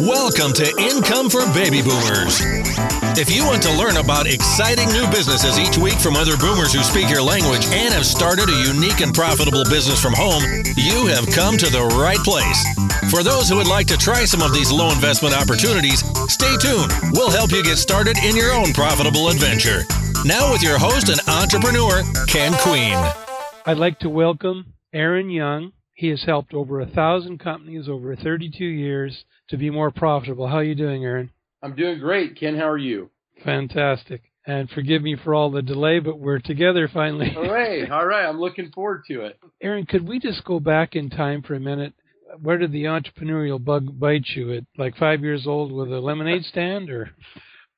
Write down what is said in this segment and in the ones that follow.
Welcome to Income for Baby Boomers. If you want to learn about exciting new businesses each week from other boomers who speak your language and have started a unique and profitable business from home, you have come to the right place. For those who would like to try some of these low investment opportunities, stay tuned. We'll help you get started in your own profitable adventure. Now, with your host and entrepreneur, Ken Queen. I'd like to welcome Aaron Young. He has helped over a thousand companies over 32 years to be more profitable. How are you doing, Aaron? I'm doing great. Ken, how are you? Fantastic. And forgive me for all the delay, but we're together finally. All right. All right. I'm looking forward to it. Aaron, could we just go back in time for a minute? Where did the entrepreneurial bug bite you? At like five years old with a lemonade stand, or?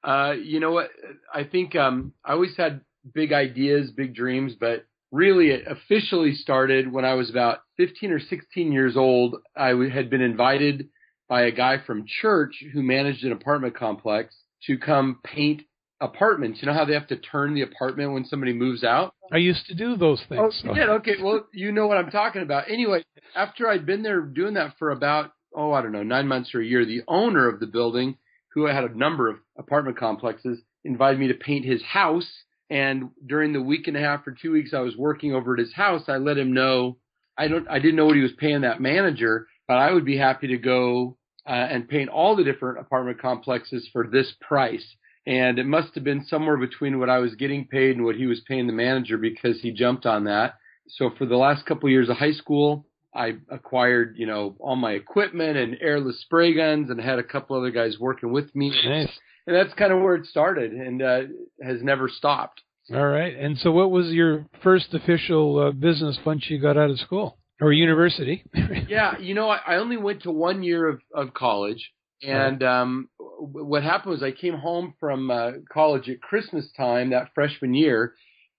Uh, you know what? I think um, I always had big ideas, big dreams, but really it officially started when I was about 15 or 16 years old. I had been invited by a guy from church who managed an apartment complex to come paint apartments. You know how they have to turn the apartment when somebody moves out? I used to do those things. Oh, so. yeah, okay. Well, you know what I'm talking about. Anyway, after I'd been there doing that for about, oh, I don't know, nine months or a year, the owner of the building, who had a number of apartment complexes, invited me to paint his house. And during the week and a half or two weeks I was working over at his house, I let him know I don't I didn't know what he was paying that manager, but I would be happy to go uh, and paint all the different apartment complexes for this price. And it must have been somewhere between what I was getting paid and what he was paying the manager because he jumped on that. So for the last couple of years of high school, I acquired, you know, all my equipment and airless spray guns and had a couple other guys working with me. Nice. And that's kind of where it started and uh, has never stopped. All right. And so what was your first official uh, business once you got out of school? or university. yeah, you know, I, I only went to one year of, of college, and um, what happened was I came home from uh, college at Christmas time that freshman year,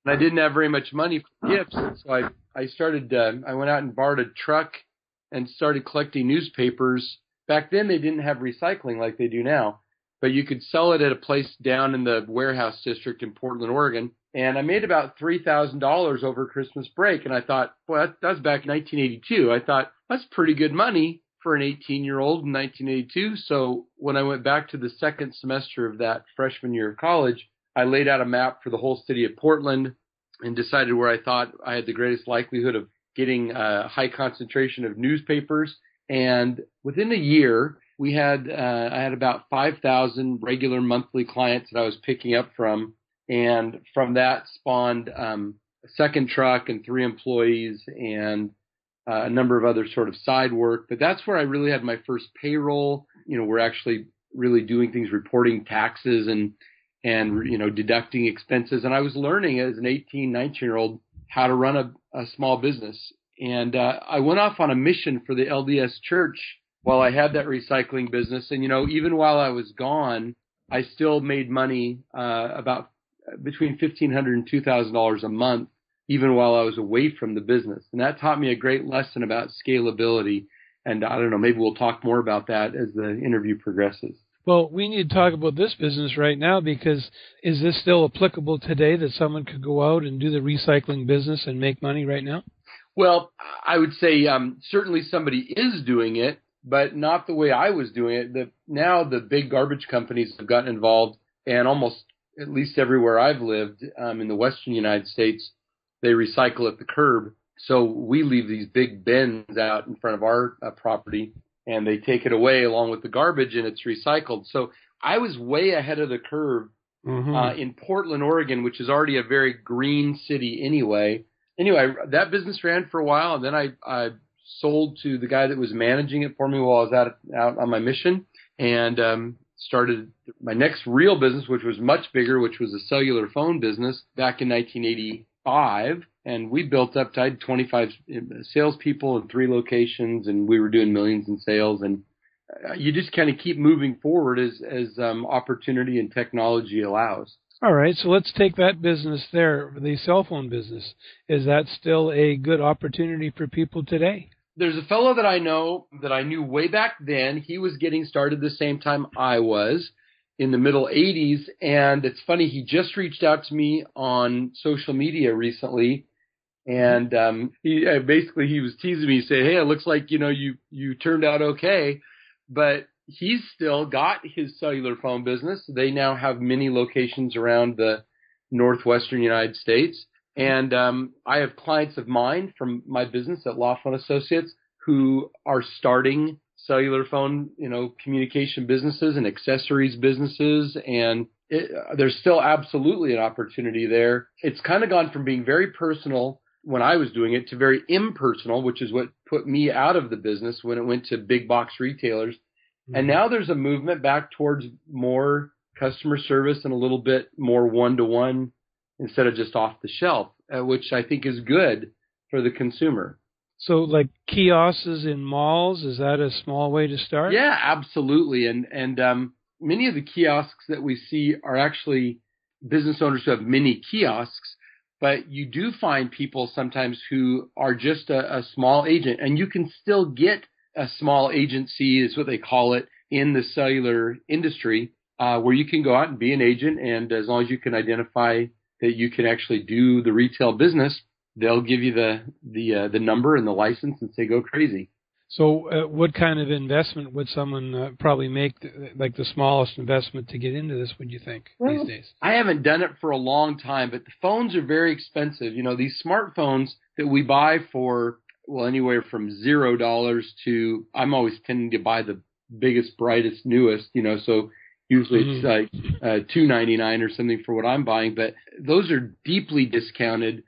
and I didn't have very much money for gifts, so I I started uh, I went out and borrowed a truck and started collecting newspapers. Back then, they didn't have recycling like they do now, but you could sell it at a place down in the warehouse district in Portland, Oregon and I made about three thousand dollars over Christmas break. And I thought, well, that, that was back in 1982. I thought that's pretty good money for an 18 year old in 1982. So when I went back to the second semester of that freshman year of college, I laid out a map for the whole city of Portland and decided where I thought I had the greatest likelihood of getting a high concentration of newspapers. And within a year, we had uh, I had about 5,000 regular monthly clients that I was picking up from and from that spawned um, a second truck and three employees and uh, a number of other sort of side work. But that's where I really had my first payroll. You know, we're actually really doing things, reporting taxes and and you know deducting expenses. And I was learning as an 18, 19 year old how to run a, a small business. And uh, I went off on a mission for the LDS Church while I had that recycling business. And you know, even while I was gone, I still made money uh, about between fifteen hundred and two thousand dollars a month, even while I was away from the business, and that taught me a great lesson about scalability. And I don't know, maybe we'll talk more about that as the interview progresses. Well, we need to talk about this business right now because is this still applicable today that someone could go out and do the recycling business and make money right now? Well, I would say um, certainly somebody is doing it, but not the way I was doing it. The, now the big garbage companies have gotten involved, and almost at least everywhere I've lived um, in the western United States, they recycle at the curb. So we leave these big bins out in front of our uh, property, and they take it away along with the garbage, and it's recycled. So I was way ahead of the curve mm-hmm. uh, in Portland, Oregon, which is already a very green city anyway. Anyway, that business ran for a while, and then I, I sold to the guy that was managing it for me while I was out out on my mission, and um, started my next real business, which was much bigger, which was a cellular phone business back in 1985. And we built up I had 25 salespeople in three locations, and we were doing millions in sales. And uh, you just kind of keep moving forward as as um, opportunity and technology allows. All right, so let's take that business there, the cell phone business. Is that still a good opportunity for people today? there's a fellow that I know that I knew way back then. He was getting started the same time I was in the middle 80s. And it's funny, he just reached out to me on social media recently. And um, he uh, basically he was teasing me, saying, "Hey, it looks like you know you you turned out okay," but he's still got his cellular phone business. They now have many locations around the northwestern United States. And um, I have clients of mine from my business at Laughlin Associates who are starting cellular phone, you know, communication businesses and accessories businesses, and it, there's still absolutely an opportunity there. It's kind of gone from being very personal when I was doing it to very impersonal, which is what put me out of the business when it went to big box retailers. Mm-hmm. And now there's a movement back towards more customer service and a little bit more one to one instead of just off the shelf, uh, which I think is good for the consumer. So, like kiosks in malls, is that a small way to start? Yeah, absolutely. And and um, many of the kiosks that we see are actually business owners who have mini kiosks, but you do find people sometimes who are just a, a small agent, and you can still get a small agency, is what they call it, in the cellular industry, uh, where you can go out and be an agent, and as long as you can identify that you can actually do the retail business, they'll give you the the uh, the number and the license and say go crazy. So, uh, what kind of investment would someone uh, probably make, like the smallest investment to get into this? Would you think well, these days? I haven't done it for a long time, but the phones are very expensive. You know, these smartphones that we buy for well, anywhere from zero dollars to I'm always tending to buy the biggest, brightest, newest. You know, so usually it's mm-hmm. like uh, two ninety nine or something for what I'm buying, but those are deeply discounted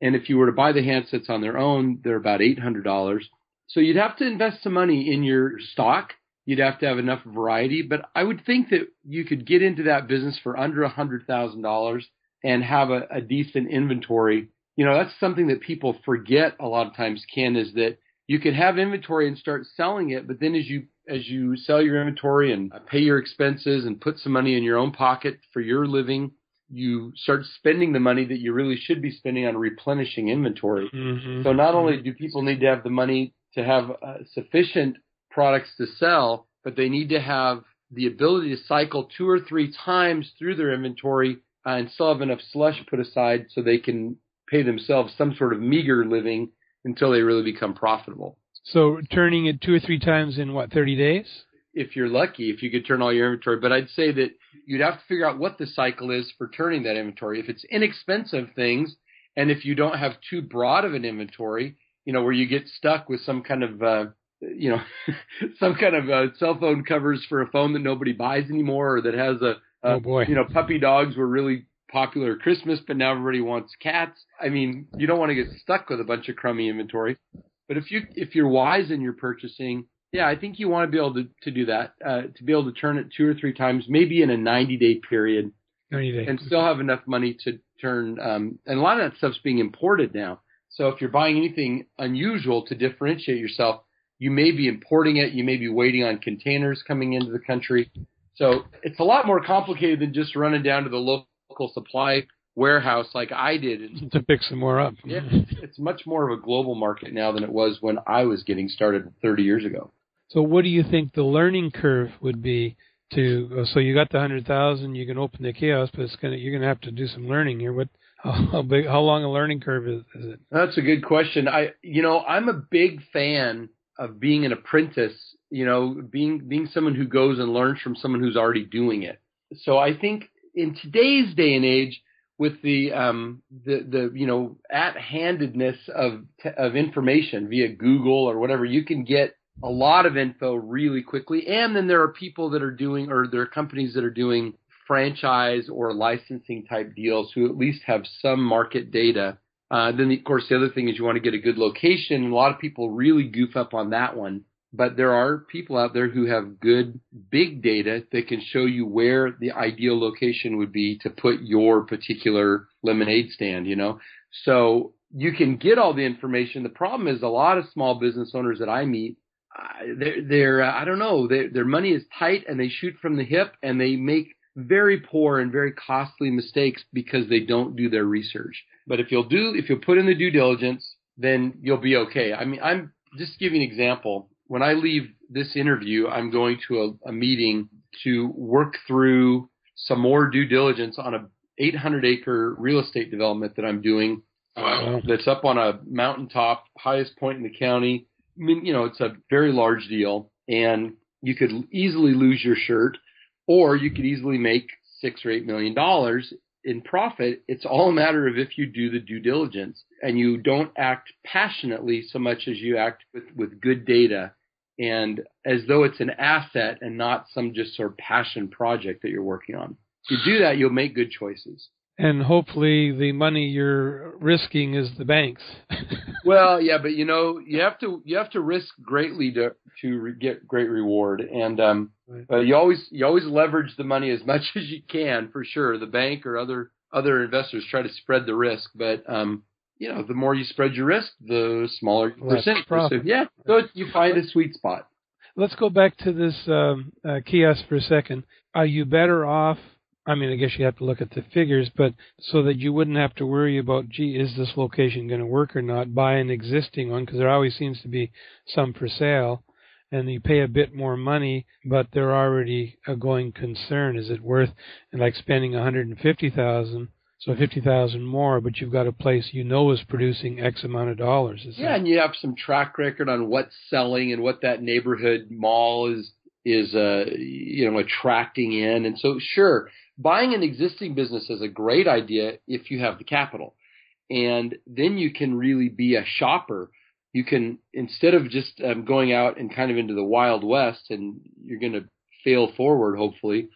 and if you were to buy the handsets on their own, they're about $800. So you'd have to invest some money in your stock. You'd have to have enough variety, but I would think that you could get into that business for under a $100,000 and have a, a decent inventory. You know, that's something that people forget a lot of times, Ken, is that you could have inventory and start selling it, but then as you as you sell your inventory and pay your expenses and put some money in your own pocket for your living, you start spending the money that you really should be spending on replenishing inventory. Mm-hmm. So not only do people need to have the money to have uh, sufficient products to sell, but they need to have the ability to cycle two or three times through their inventory uh, and still have enough slush put aside so they can pay themselves some sort of meager living until they really become profitable. So turning it two or three times in what, 30 days? if you're lucky, if you could turn all your inventory. But I'd say that you'd have to figure out what the cycle is for turning that inventory. If it's inexpensive things, and if you don't have too broad of an inventory, you know, where you get stuck with some kind of, uh, you know, some kind of uh, cell phone covers for a phone that nobody buys anymore, or that has a, a oh boy, you know, puppy dogs were really popular Christmas, but now everybody wants cats. I mean, you don't want to get stuck with a bunch of crummy inventory. But if you if you're wise in your purchasing, yeah, I think you want to be able to, to do that, uh, to be able to turn it two or three times, maybe in a 90 day period, 90 day. and still have enough money to turn. Um, and a lot of that stuff's being imported now. So if you're buying anything unusual to differentiate yourself, you may be importing it. You may be waiting on containers coming into the country. So it's a lot more complicated than just running down to the local supply warehouse like I did to pick some more up. Yeah, it's much more of a global market now than it was when I was getting started 30 years ago. So what do you think the learning curve would be to? Uh, so you got the hundred thousand, you can open the kiosk, but it's gonna you're gonna have to do some learning here. What how big how long a learning curve is, is it? That's a good question. I you know I'm a big fan of being an apprentice. You know, being being someone who goes and learns from someone who's already doing it. So I think in today's day and age, with the um, the the you know at handedness of of information via Google or whatever, you can get a lot of info really quickly. And then there are people that are doing, or there are companies that are doing franchise or licensing type deals who at least have some market data. Uh, then, the, of course, the other thing is you want to get a good location. A lot of people really goof up on that one. But there are people out there who have good big data that can show you where the ideal location would be to put your particular lemonade stand, you know? So you can get all the information. The problem is a lot of small business owners that I meet they're, they're uh, I don't know, their money is tight and they shoot from the hip and they make very poor and very costly mistakes because they don't do their research. But if you'll do, if you'll put in the due diligence, then you'll be okay. I mean, I'm just giving an example. When I leave this interview, I'm going to a, a meeting to work through some more due diligence on a 800 acre real estate development that I'm doing Wow. Uh, that's up on a mountaintop, highest point in the county. I mean, you know, it's a very large deal, and you could easily lose your shirt, or you could easily make six or eight million dollars in profit. It's all a matter of if you do the due diligence and you don't act passionately so much as you act with, with good data and as though it's an asset and not some just sort of passion project that you're working on. If you do that, you'll make good choices. And hopefully, the money you're risking is the banks. well, yeah, but you know, you have to you have to risk greatly to to re- get great reward, and um, right. uh, you always you always leverage the money as much as you can for sure. The bank or other other investors try to spread the risk, but um, you know, the more you spread your risk, the smaller your percentage. So, yeah, so you find a sweet spot. Let's go back to this um, uh, kiosk for a second. Are you better off? I mean, I guess you have to look at the figures, but so that you wouldn't have to worry about, gee, is this location going to work or not? Buy an existing one because there always seems to be some for sale, and you pay a bit more money, but they're already a going concern. Is it worth like spending 150,000? So fifty thousand more, but you've got a place you know is producing X amount of dollars. yeah, that... and you have some track record on what's selling and what that neighborhood mall is is uh you know attracting in. And so sure, buying an existing business is a great idea if you have the capital. And then you can really be a shopper. You can instead of just um, going out and kind of into the wild west and you're going to fail forward hopefully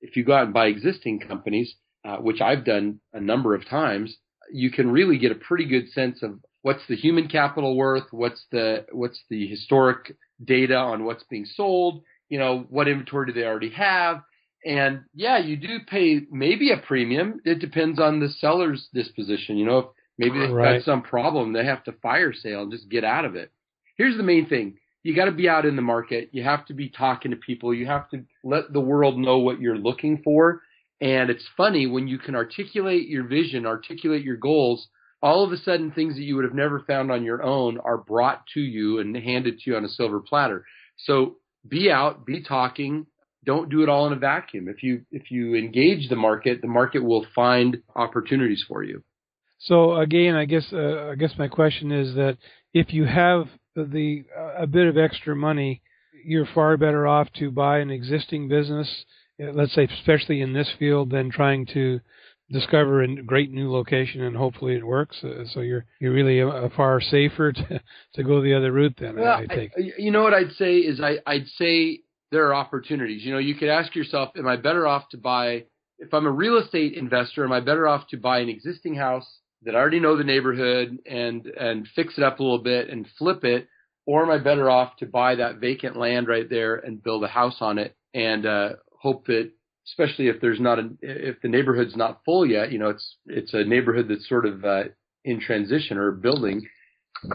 if you go out and buy existing companies uh, which I've done a number of times, you can really get a pretty good sense of what's the human capital worth, what's the what's the historic data on what's being sold, you know, what inventory do they already have, and yeah, you do pay maybe a premium. It depends on the seller's disposition. You know, if maybe they've right. got some problem, they have to fire sale and just get out of it. Here's the main thing. You got to be out in the market. You have to be talking to people. You have to let the world know what you're looking for. And it's funny when you can articulate your vision, articulate your goals, all of a sudden things that you would have never found on your own are brought to you and handed to you on a silver platter. So be out, be talking. Don't do it all in a vacuum. If you if you engage the market, the market will find opportunities for you. So again, I guess uh, I guess my question is that if you have the uh, a bit of extra money, you're far better off to buy an existing business let's say, especially in this field, than trying to discover a great new location and hopefully it works. Uh, so you're you're really a, a far safer to to go the other route then. Well, I, I take. I, you know what I'd say is I I'd say there are opportunities. You know, you could ask yourself, am I better off to buy? If I'm a real estate investor, am I better off to buy an existing house that I already know the neighborhood and and fix it up a little bit and flip it, or am I better off to buy that vacant land right there and build a house on it and uh, hope that especially if there's not a if the neighborhood's not full yet, you know, it's it's a neighborhood that's sort of uh, in transition or building.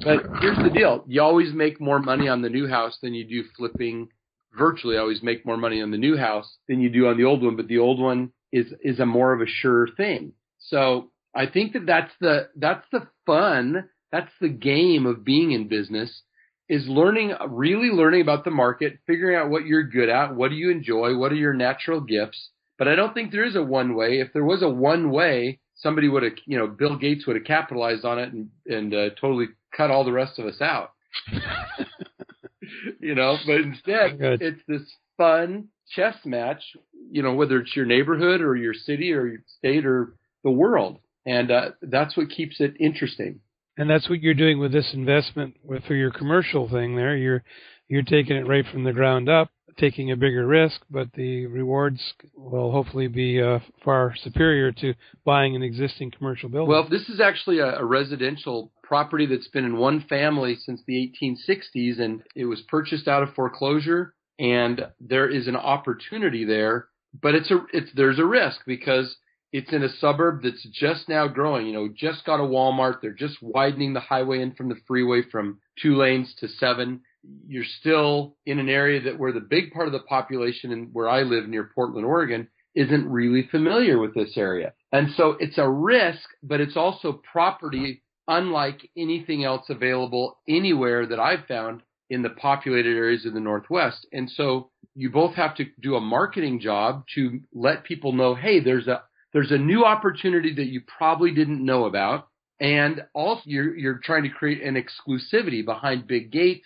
But here's the deal: you always make more money on the new house than you do flipping. Virtually, always make more money on the new house than you do on the old one. But the old one is is a more of a sure thing. So I think that that's the that's the fun. That's the game of being in business is learning, really learning about the market, figuring out what you're good at, what do you enjoy, what are your natural gifts. But I don't think there is a one way. If there was a one way, somebody would have, you know, Bill Gates would have capitalized on it and, and uh, totally cut all the rest of us out. you know, but instead, Good. it's this fun chess match, you know, whether it's your neighborhood or your city or your state or the world. And uh, that's what keeps it interesting and that's what you're doing with this investment with for your commercial thing there. You're you're taking it right from the ground up taking a bigger risk but the rewards will hopefully be uh, far superior to buying an existing commercial building. Well this is actually a, a residential property that's been in one family since the 1860s and it was purchased out of foreclosure and there is an opportunity there but it's a it's there's a risk because it's in a suburb that's just now growing. You know, just got a Walmart. They're just widening the highway in from the freeway from two lanes to seven. You're still in an area that where the big part of the population and where I live near Portland, Oregon, isn't really familiar with this area. And so it's a risk, but it's also property unlike anything else available anywhere that I've found in the populated areas of the Northwest. And so you both have to do a marketing job to let people know, hey, there's a there's a new opportunity that you probably didn't know about. And also you're, you're trying to create an exclusivity behind big gates,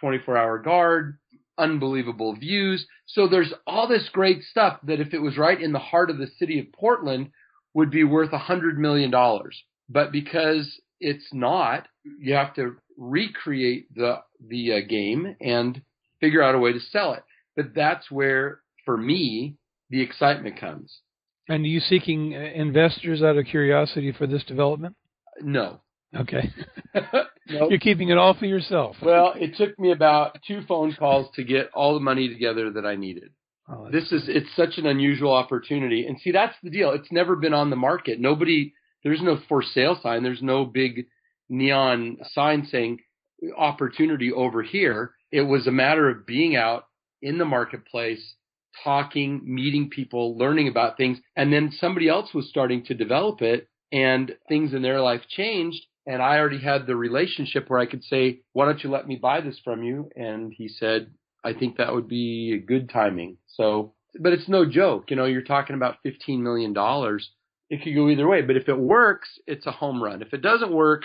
24 hour guard, unbelievable views. So there's all this great stuff that if it was right in the heart of the city of Portland would be worth a hundred million dollars. But because it's not, you have to recreate the, the uh, game and figure out a way to sell it. But that's where, for me, the excitement comes. And are you seeking uh, investors out of curiosity for this development? No. Okay. nope. You're keeping it all for yourself. Well, it took me about two phone calls to get all the money together that I needed. Oh, this is it's such an unusual opportunity. And see that's the deal. It's never been on the market. Nobody there's no for sale sign, there's no big neon sign saying opportunity over here. It was a matter of being out in the marketplace, talking, meeting people, learning about things, and then somebody else was starting to develop it and things in their life changed and I already had the relationship where I could say, "Why don't you let me buy this from you?" And he said, "I think that would be a good timing." So, but it's no joke. You know, you're talking about $15 million. It could go either way. But if it works, it's a home run. If it doesn't work,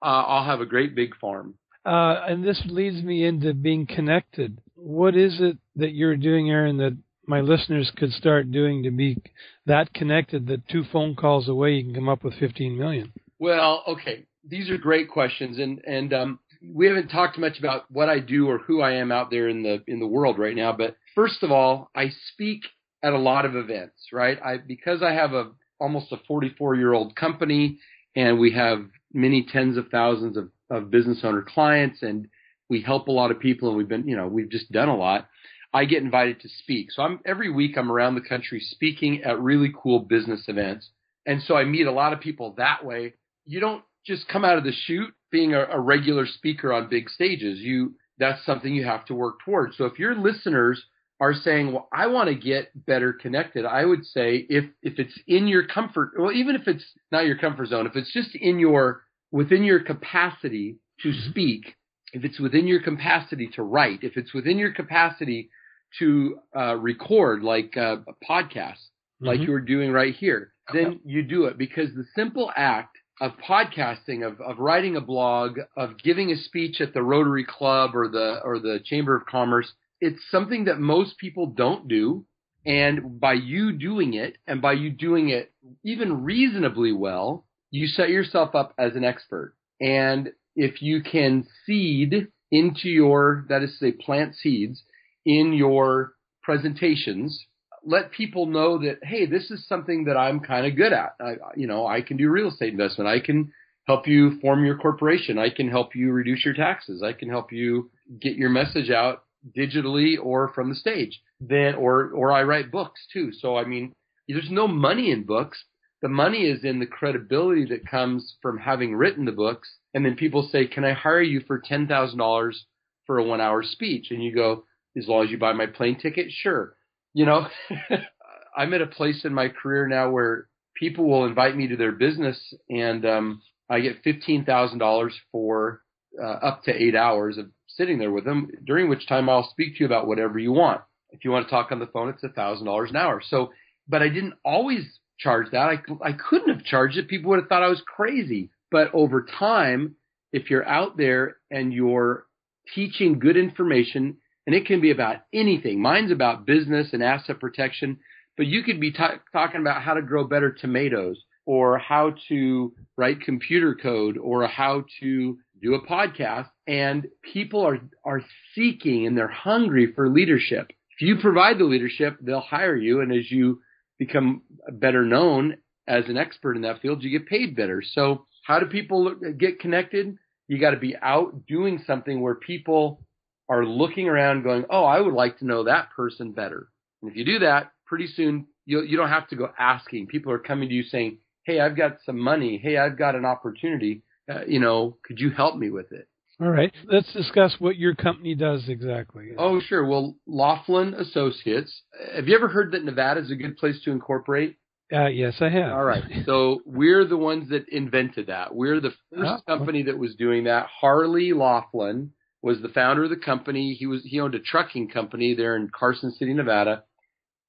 uh, I'll have a great big farm. Uh, and this leads me into being connected. What is it that you're doing, Aaron, that my listeners could start doing to be that connected that two phone calls away you can come up with 15 million? Well, okay, these are great questions, and and um, we haven't talked much about what I do or who I am out there in the in the world right now. But first of all, I speak at a lot of events, right? I because I have a almost a 44 year old company, and we have many tens of thousands of, of business owner clients, and we help a lot of people, and we've been, you know, we've just done a lot. I get invited to speak, so I'm every week I'm around the country speaking at really cool business events, and so I meet a lot of people that way. You don't just come out of the chute being a, a regular speaker on big stages. You that's something you have to work towards. So if your listeners are saying, "Well, I want to get better connected," I would say if if it's in your comfort, well, even if it's not your comfort zone, if it's just in your within your capacity to mm-hmm. speak, if it's within your capacity to write, if it's within your capacity to uh, record, like uh, a podcast, mm-hmm. like you're doing right here, then you do it because the simple act of podcasting, of, of writing a blog, of giving a speech at the Rotary Club or the or the Chamber of Commerce, it's something that most people don't do. And by you doing it, and by you doing it even reasonably well, you set yourself up as an expert. And if you can seed into your, that is to say, plant seeds in your presentations let people know that hey, this is something that I'm kind of good at. I, you know, I can do real estate investment. I can help you form your corporation. I can help you reduce your taxes. I can help you get your message out digitally or from the stage. Then, or or I write books too. So I mean, there's no money in books. The money is in the credibility that comes from having written the books. And then people say, "Can I hire you for ten thousand dollars for a one-hour speech?" And you go, "As long as you buy my plane ticket, sure." you know, I'm at a place in my career now where people will invite me to their business and um, I get $15,000 for uh, up to eight hours of sitting there with them, during which time I'll speak to you about whatever you want. If you want to talk on the phone, it's $1,000 an hour. So, but I didn't always charge that. I, I couldn't have charged it. People would have thought I was crazy. But over time, if you're out there and you're teaching good information and it can be about anything. Mine's about business and asset protection, but you could be t- talking about how to grow better tomatoes or how to write computer code or how to do a podcast and people are are seeking and they're hungry for leadership. If you provide the leadership, they'll hire you and as you become better known as an expert in that field, you get paid better. So, how do people get connected? You got to be out doing something where people are looking around going, oh, I would like to know that person better. And if you do that, pretty soon you you don't have to go asking. People are coming to you saying, hey, I've got some money. Hey, I've got an opportunity. Uh, you know, could you help me with it? All right. Let's discuss what your company does exactly. Oh, sure. Well, Laughlin Associates. Have you ever heard that Nevada is a good place to incorporate? Uh, yes, I have. All right. So we're the ones that invented that. We're the first oh, company that was doing that. Harley Laughlin was the founder of the company. He was he owned a trucking company there in Carson City, Nevada.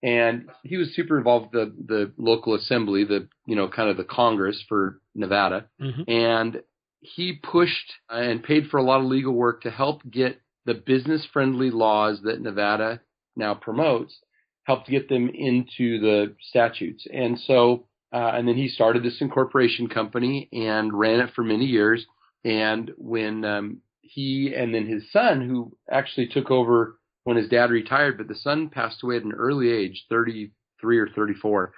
and he was super involved with the the local assembly, the you know kind of the Congress for Nevada, Mm-hmm. and he pushed and paid for a lot of legal work to help get the business friendly laws that Nevada now promotes, helped get them into the statutes. And so, uh, and then he started this incorporation company and ran it for many years. And when um, he and then his son, who actually took over when his dad retired, but the son passed away at an early age, 33 or 34.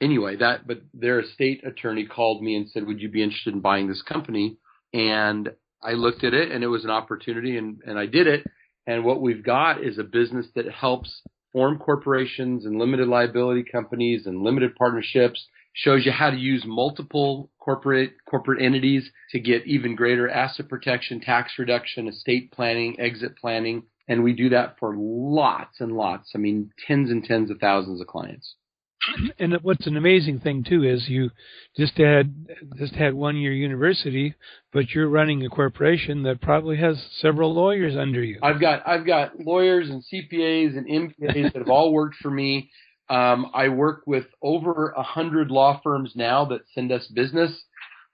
Anyway, that, but their estate attorney called me and said, would you be interested in buying this company? And I looked at it and it was an opportunity and, and I did it. And what we've got is a business that helps form corporations and limited liability companies and limited partnerships, shows you how to use multiple corporate corporate entities to get even greater asset protection, tax reduction, estate planning, exit planning. And we do that for lots and lots. I mean, tens and tens of thousands of clients. And what's an amazing thing too is you just had just had one year university, but you're running a corporation that probably has several lawyers under you. I've got I've got lawyers and CPAs and MBAs that have all worked for me. Um, I work with over a hundred law firms now that send us business.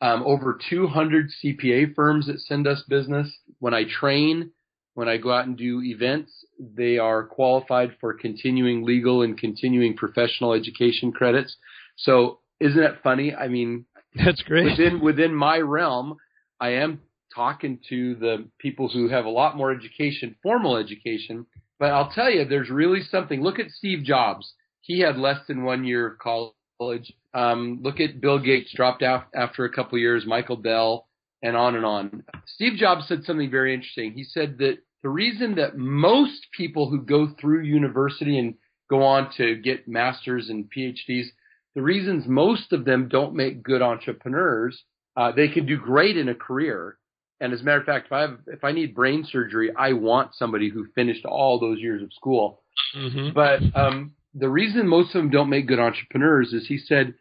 Um, over 200 CPA firms that send us business. When I train, when I go out and do events, they are qualified for continuing legal and continuing professional education credits. So isn't that funny? I mean, That's great. within within my realm, I am talking to the people who have a lot more education, formal education. But I'll tell you, there's really something. Look at Steve Jobs. He had less than one year of college. Um, look at Bill Gates, dropped out after a couple of years. Michael Dell, and on and on. Steve Jobs said something very interesting. He said that the reason that most people who go through university and go on to get masters and PhDs, the reasons most of them don't make good entrepreneurs, uh, they can do great in a career. And as a matter of fact, if I have, if I need brain surgery, I want somebody who finished all those years of school. hmm But um, the reason most of them don't make good entrepreneurs is he said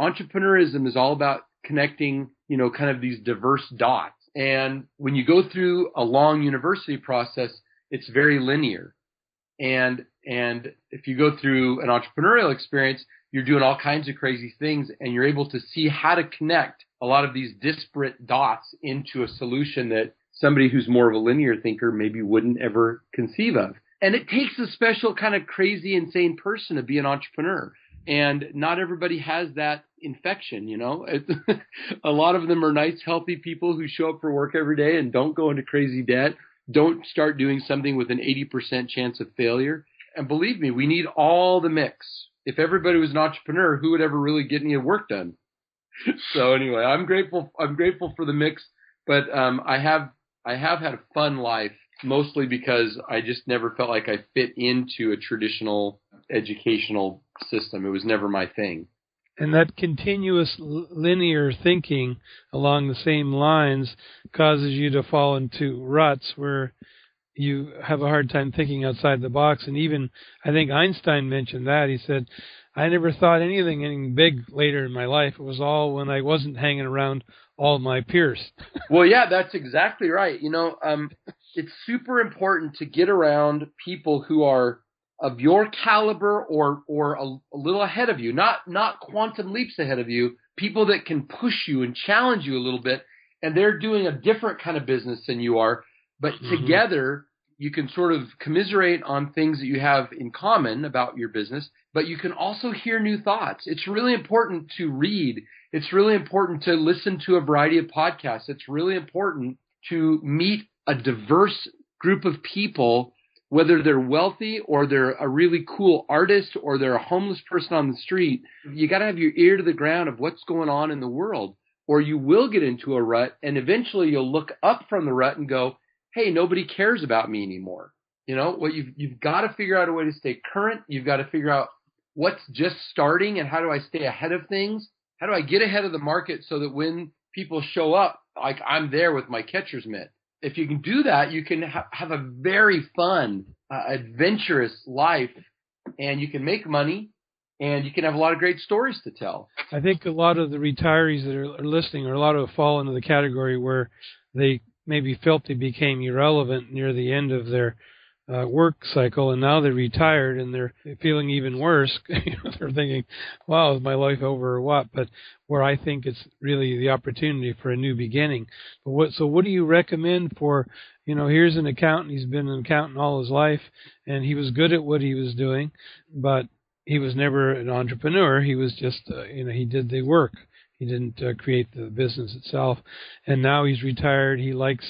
entrepreneurism is all about connecting, you know, kind of these diverse dots. And when you go through a long university process, it's very linear. And and if you go through an entrepreneurial experience, you're doing all kinds of crazy things and you're able to see how to connect a lot of these disparate dots into a solution that somebody who's more of a linear thinker maybe wouldn't ever conceive of. And it takes a special kind of crazy, insane person to be an entrepreneur. And not everybody has that infection, you know. A lot of them are nice, healthy people who show up for work every day and don't go into crazy debt, don't start doing something with an 80% chance of failure. And believe me, we need all the mix. If everybody was an entrepreneur, who would ever really get any work done? so anyway, I'm grateful. I'm grateful for the mix, but um, I have I have had a fun life mostly because I just never felt like I fit into a traditional educational system. It was never my thing. And that continuous linear thinking along the same lines causes you to fall into ruts where you have a hard time thinking outside the box. And even, I think Einstein mentioned that. He said, I never thought anything, anything big later in my life. It was all when I wasn't hanging around all my peers. Well, yeah, that's exactly right. You know, um, it's super important to get around people who are of your caliber or or a, a little ahead of you, not not quantum leaps ahead of you. People that can push you and challenge you a little bit, and they're doing a different kind of business than you are. But Mhm. together, you can sort of commiserate on things that you have in common about your business, but you can also hear new thoughts. It's really important to read. It's really important to listen to a variety of podcasts. It's really important to meet a diverse group of people, whether they're wealthy or they're a really cool artist or they're a homeless person on the street. You got to have your ear to the ground of what's going on in the world, or you will get into a rut and eventually you'll look up from the rut and go, hey, nobody cares about me anymore. You know, what you've you've got to figure out a way to stay current. You've got to figure out what's just starting and how do I stay ahead of things? How do I get ahead of the market so that when people show up, like I'm there with my catcher's mitt? If you can do that, you can ha- have a very fun, uh, adventurous life, and you can make money, and you can have a lot of great stories to tell. I think a lot of the retirees that are, are listening, or a lot of fall into the category where they maybe felt they became irrelevant near the end of their uh, work cycle, and now they're retired and they're feeling even worse. they're thinking, "Wow, is my life over or what?" But where I think it's really the opportunity for a new beginning. But what? So, what do you recommend for? You know, here's an accountant. He's been an accountant all his life, and he was good at what he was doing, but he was never an entrepreneur. He was just, uh, you know, he did the work. He didn't uh, create the business itself. And now he's retired. He likes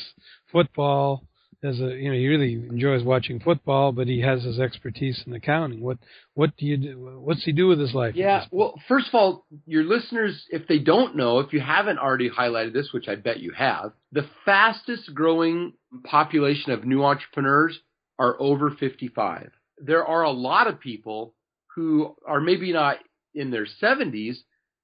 football as a you know he really enjoys watching football, but he has his expertise in accounting. What what do you do? What's he do with his life? Yeah, well, first of all, your listeners, if they don't know, if you haven't already highlighted this, which I bet you have, the fastest growing population of new entrepreneurs are over 55. There are a lot of people who are maybe not in their 70s,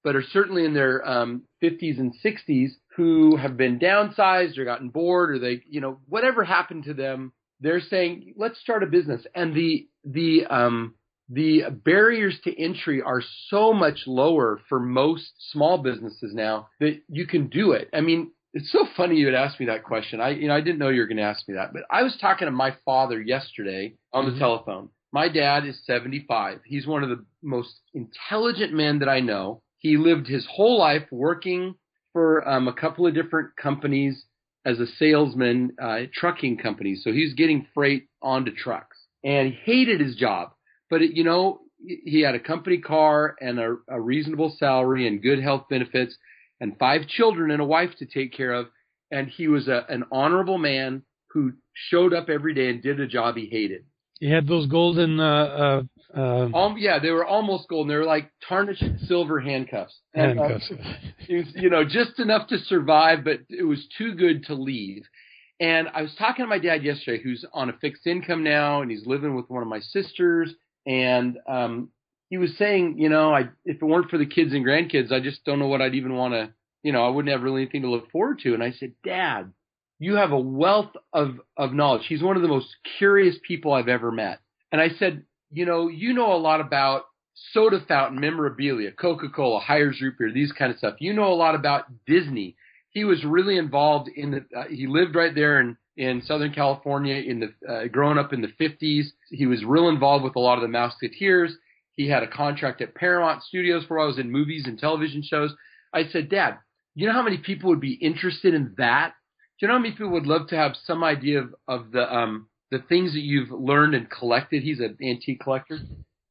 but are certainly in their um, 50s and 60s who have been downsized or gotten bored or they, you know, whatever happened to them, they're saying, let's start a business. And the, the, um, the barriers to entry are so much lower for most small businesses now that you can do it. I mean, it's so funny you would ask me that question. I, you know, I didn't know you were going to ask me that, but I was talking to my father yesterday on the mm-hmm. telephone. My dad is 75. He's one of the most intelligent men that I know. He lived his whole life working for um, a couple of different companies as a salesman, uh, trucking companies. So he's getting freight onto trucks, and he hated his job. But it, you know, he had a company car and a, a reasonable salary and good health benefits, and five children and a wife to take care of. And he was a, an honorable man who showed up every day and did a job he hated. He had those golden uh, uh, uh, um, yeah, they were almost golden. They were like tarnished silver handcuffs. And, uh, handcuffs. It was, you know, just enough to survive, but it was too good to leave. And I was talking to my dad yesterday, who's on a fixed income now, and he's living with one of my sisters. And um, he was saying, you know, I if it weren't for the kids and grandkids, I just don't know what I'd even want to, you know, I wouldn't have really anything to look forward to. And I said, Dad, you have a wealth of of knowledge. He's one of the most curious people I've ever met. And I said, you know, you know a lot about soda fountain memorabilia, Coca-Cola, Hires root beer, these kind of stuff. You know a lot about Disney. He was really involved in the. Uh, he lived right there in in Southern California in the uh, growing up in the 50s. He was real involved with a lot of the Mouseketeers. He had a contract at Paramount Studios where I was in movies and television shows. I said, Dad, you know how many people would be interested in that? You know how many people would love to have some idea of, of the um, the things that you've learned and collected. He's an antique collector.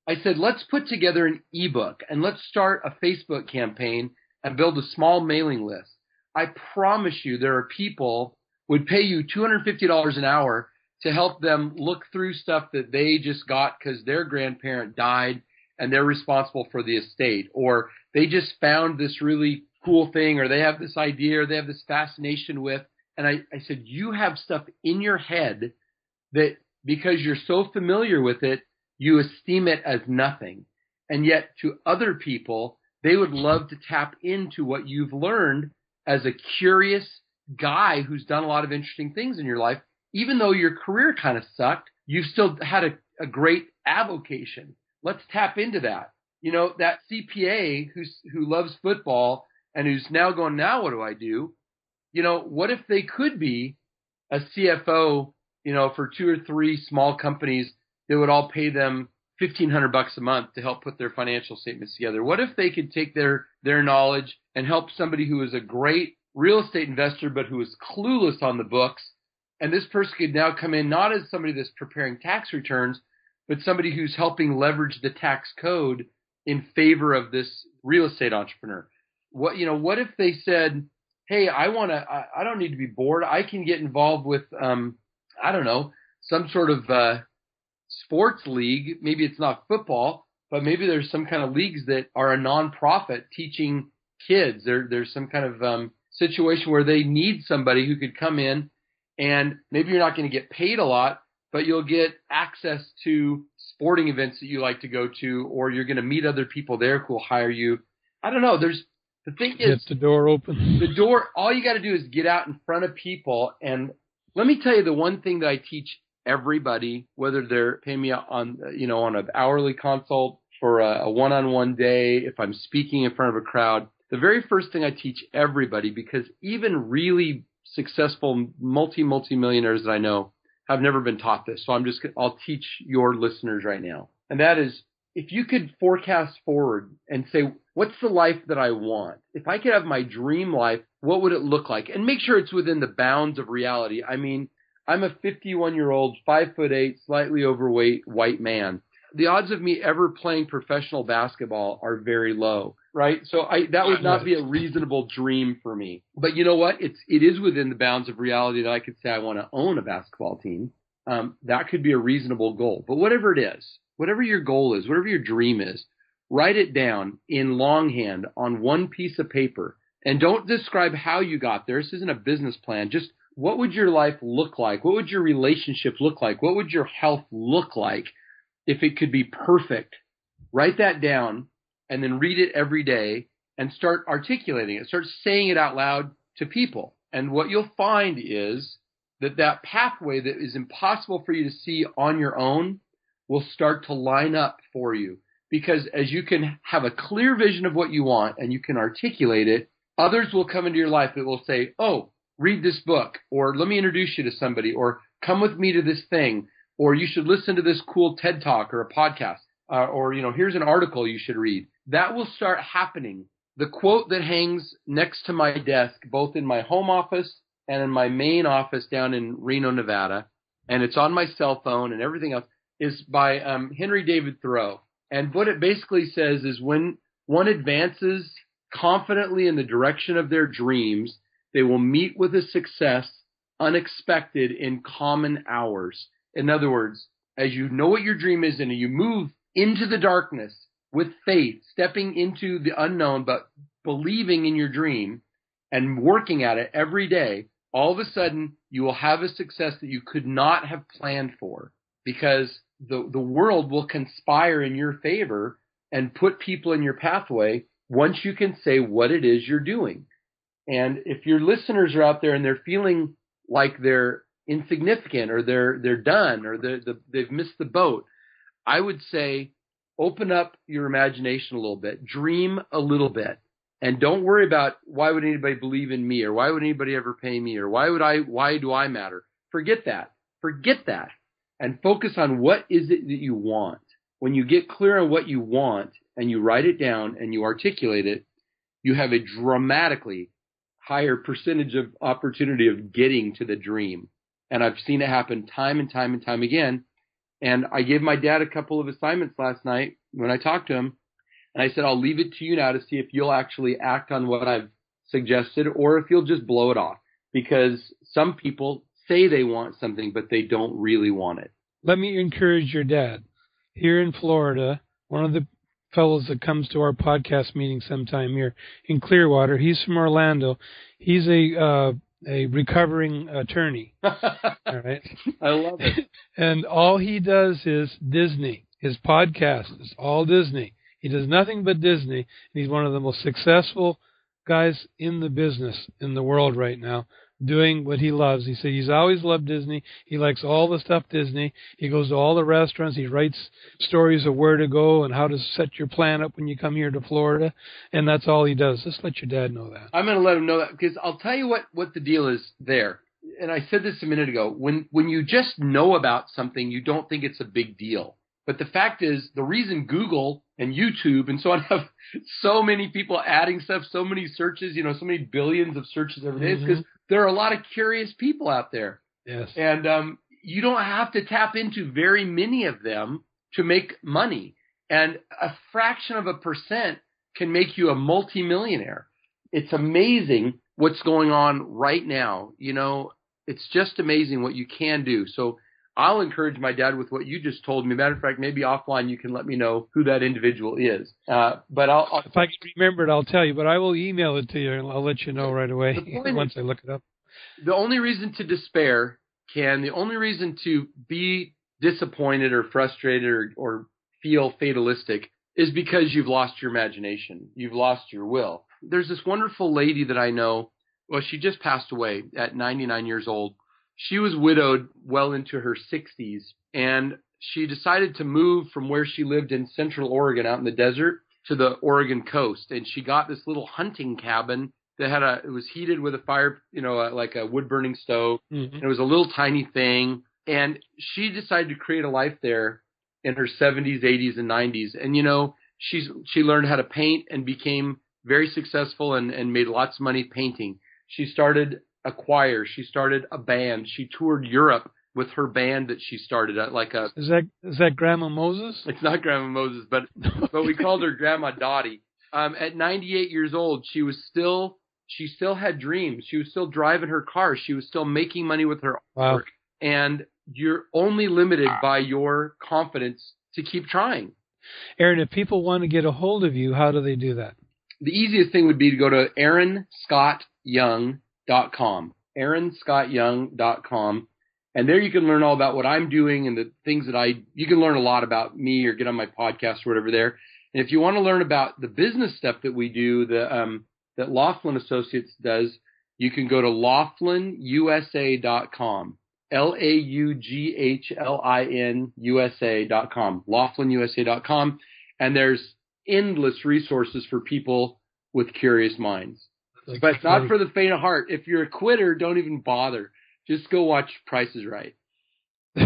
I said, let's put together an ebook and let's start a Facebook campaign and build a small mailing list. I promise you there are people would pay you $250 an hour to help them look through stuff that they just got because their grandparent died and they're responsible for the estate or they just found this really cool thing or they have this idea or they have this fascination with. And I, I said, you have stuff in your head that because you're so familiar with it, you esteem it as nothing. And yet to other people, they would love to tap into what you've learned as a curious guy who's done a lot of interesting things in your life. Even though your career kind of sucked, you've still had a, a great avocation. Let's tap into that. You know, that CPA who's, who loves football and who's now going, now what do I do? You know, what if they could be a CFO you know, for two or three small companies that would all pay them fifteen hundred bucks a month to help put their financial statements together. What if they could take their their knowledge and help somebody who is a great real estate investor but who is clueless on the books, and this person could now come in not as somebody that's preparing tax returns, but somebody who's helping leverage the tax code in favor of this real estate entrepreneur. What you know, what if they said, "Hey, I want to. I, I don't need to be bored. I can get involved with um, I don't know, some sort of uh, sports league. Maybe it's not football, but maybe there's some kind of leagues that are a nonprofit teaching kids. There, there's some kind of um, situation where they need somebody who could come in, and maybe you're not going to get paid a lot, but you'll get access to sporting events that you like to go to, or you're going to meet other people there who will hire you. I don't know. There's the thing is, get the door open. The door. All you got to do is get out in front of people and let me tell you the one thing that I teach everybody, whether they're paying me on, you know, on an hourly consult for a, a one-on-one day, if I'm speaking in front of a crowd, the very first thing I teach everybody, because even really successful multi multi millionaires that I know, have never been taught this, so I'm just I'll teach your listeners right now. And that is if you could forecast forward and say, what's the life that I want? If I could have my dream life, what would it look like? And make sure it's within the bounds of reality. I mean, I'm a 51 year old, five foot eight, slightly overweight white man. The odds of me ever playing professional basketball are very low, right? So I, that would not be a reasonable dream for me. But you know what? It's, it is within the bounds of reality that I could say I want to own a basketball team. Um, that could be a reasonable goal. But whatever it is, whatever your goal is, whatever your dream is, write it down in longhand on one piece of paper. And don't describe how you got there. This isn't a business plan. Just what would your life look like? What would your relationship look like? What would your health look like if it could be perfect? Write that down and then read it every day and start articulating it. Start saying it out loud to people. And what you'll find is that that pathway that is impossible for you to see on your own will start to line up for you. Because as you can have a clear vision of what you want and you can articulate it, others will come into your life that will say, Oh, read this book, or let me introduce you to somebody, or come with me to this thing, or you should listen to this cool TED talk or a podcast, uh, or, you know, here's an article you should read. That will start happening. The quote that hangs next to my desk, both in my home office and in my main office down in Reno, Nevada, and it's on my cell phone and everything else, is by um, Henry David Thoreau. And what it basically says is when one advances confidently in the direction of their dreams, they will meet with a success unexpected in common hours. In other words, as you know what your dream is and you move into the darkness with faith, stepping into the unknown, but believing in your dream and working at it every day, all of a sudden you will have a success that you could not have planned for because the, the world will conspire in your favor and put people in your pathway once you can say what it is you're doing. And if your listeners are out there and they're feeling like they're insignificant or they're they're done or they're, they've missed the boat, I would say open up your imagination a little bit, dream a little bit, and don't worry about why would anybody believe in me or why would anybody ever pay me or why would I why do I matter? Forget that. Forget that and focus on what is it that you want. When you get clear on what you want and you write it down and you articulate it, you have a dramatically higher percentage of opportunity of getting to the dream. And I've seen it happen time and time and time again. And I gave my dad a couple of assignments last night when I talked to him. And I said, I'll leave it to you now to see if you'll actually act on what I've suggested or if you'll just blow it off. Because some people say they want something, but they don't really want it. Let me encourage your dad. Here in Florida, one of the fellows that comes to our podcast meeting sometime here in Clearwater, he's from Orlando. He's a uh, a recovering attorney. all right. I love it. and all he does is Disney. His podcast is all Disney. He does nothing but Disney, and he's one of the most successful guys in the business in the world right now doing what he loves. He said he's always loved Disney. He likes all the stuff Disney. He goes to all the restaurants. He writes stories of where to go and how to set your plan up when you come here to Florida. And that's all he does. Just let your dad know that. I'm going to let him know that because I'll tell you what, what the deal is there. And I said this a minute ago. When, when you just know about something, you don't think it's a big deal. But the fact is, the reason Google and YouTube and so on have so many people adding stuff, so many searches, you know, so many billions of searches every day, mm-hmm. is because there are a lot of curious people out there. Yes. And um, you don't have to tap into very many of them to make money. And a fraction of a percent can make you a multimillionaire. It's amazing what's going on right now. You know, it's just amazing what you can do. So I'll encourage my dad with what you just told me. Matter of fact, maybe offline you can let me know who that individual is. Uh, but I'll, I'll, if I can remember it, I'll tell you. But I will email it to you, and I'll let you know right away once I look it up. The only reason to despair, can the only reason to be disappointed or frustrated or, or feel fatalistic is because you've lost your imagination. You've lost your will. There's this wonderful lady that I know. Well, she just passed away at 99 years old she was widowed well into her 60s, and she decided to move from where she lived in Central Oregon out in the desert to the Oregon coast. And she got this little hunting cabin that had a, it was heated with a fire, you know, like a wood burning stove. Mm-hmm. And it was a little tiny thing. and she decided to create a life there in her 70s, 80s, and 90s. And you know, she's she learned how to paint and became very successful and, and made lots of money painting. She started a choir. She started a band. She toured Europe with her band that she started at like a Is that is that Grandma Moses? it's not Grandma Moses, but but we called her Grandma Dottie. Um, at 98 years old, she was still she still had dreams. She was still driving her car. She was still making money with her Wow. work. And you're only limited by your confidence to keep trying. Aaron, if people want to get a hold of you, how do they do that? The easiest thing would be to go to aaronscottyoung.com. aaronscottyoung.com. And there you can learn all about what I'm doing and the things that I, you can learn a lot about me or get on my podcast or whatever there. And if you want to learn about the business stuff that we do, the, um, that Laughlin Associates does, you can go to laughlinusa.com. L-A-U-G-H-L-I-N USA.com. laughlinusa.com. And there's endless resources for people with curious minds. Like, But not for the faint of heart. If you're a quitter, don't even bother. Just go watch Price is Right.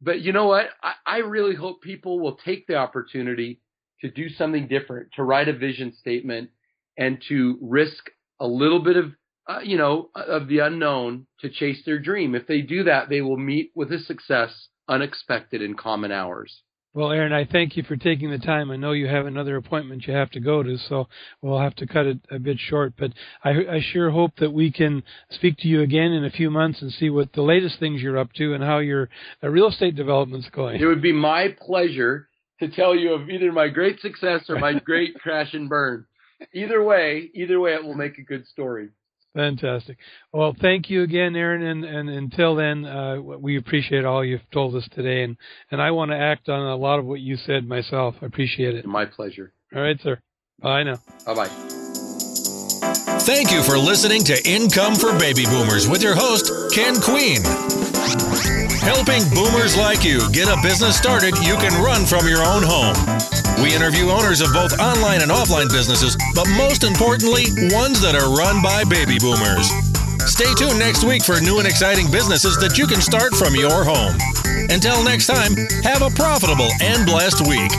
But you know what? I, I really hope people will take the opportunity to do something different, to write a vision statement, and to risk a little bit of, uh, you know, of the unknown to chase their dream. If they do that, they will meet with a success unexpected in common hours. Well, Aaron, I thank you for taking the time. I know you have another appointment you have to go to, so we'll have to cut it a bit short. But I, I sure hope that we can speak to you again in a few months and see what the latest things you're up to and how your uh, real estate development's going. It would be my pleasure to tell you of either my great success or my great crash and burn. Either way, either way, it will make a good story. Fantastic. Well, thank you again, Aaron. And, and until then, uh, we appreciate all you've told us today. And, and I want to act on a lot of what you said myself. I appreciate it. My pleasure. All right, sir. Bye now. Bye bye. Thank you for listening to Income for Baby Boomers with your host, Ken Queen. Helping boomers like you get a business started you can run from your own home. We interview owners of both online and offline businesses, but most importantly, ones that are run by baby boomers. Stay tuned next week for new and exciting businesses that you can start from your home. Until next time, have a profitable and blessed week.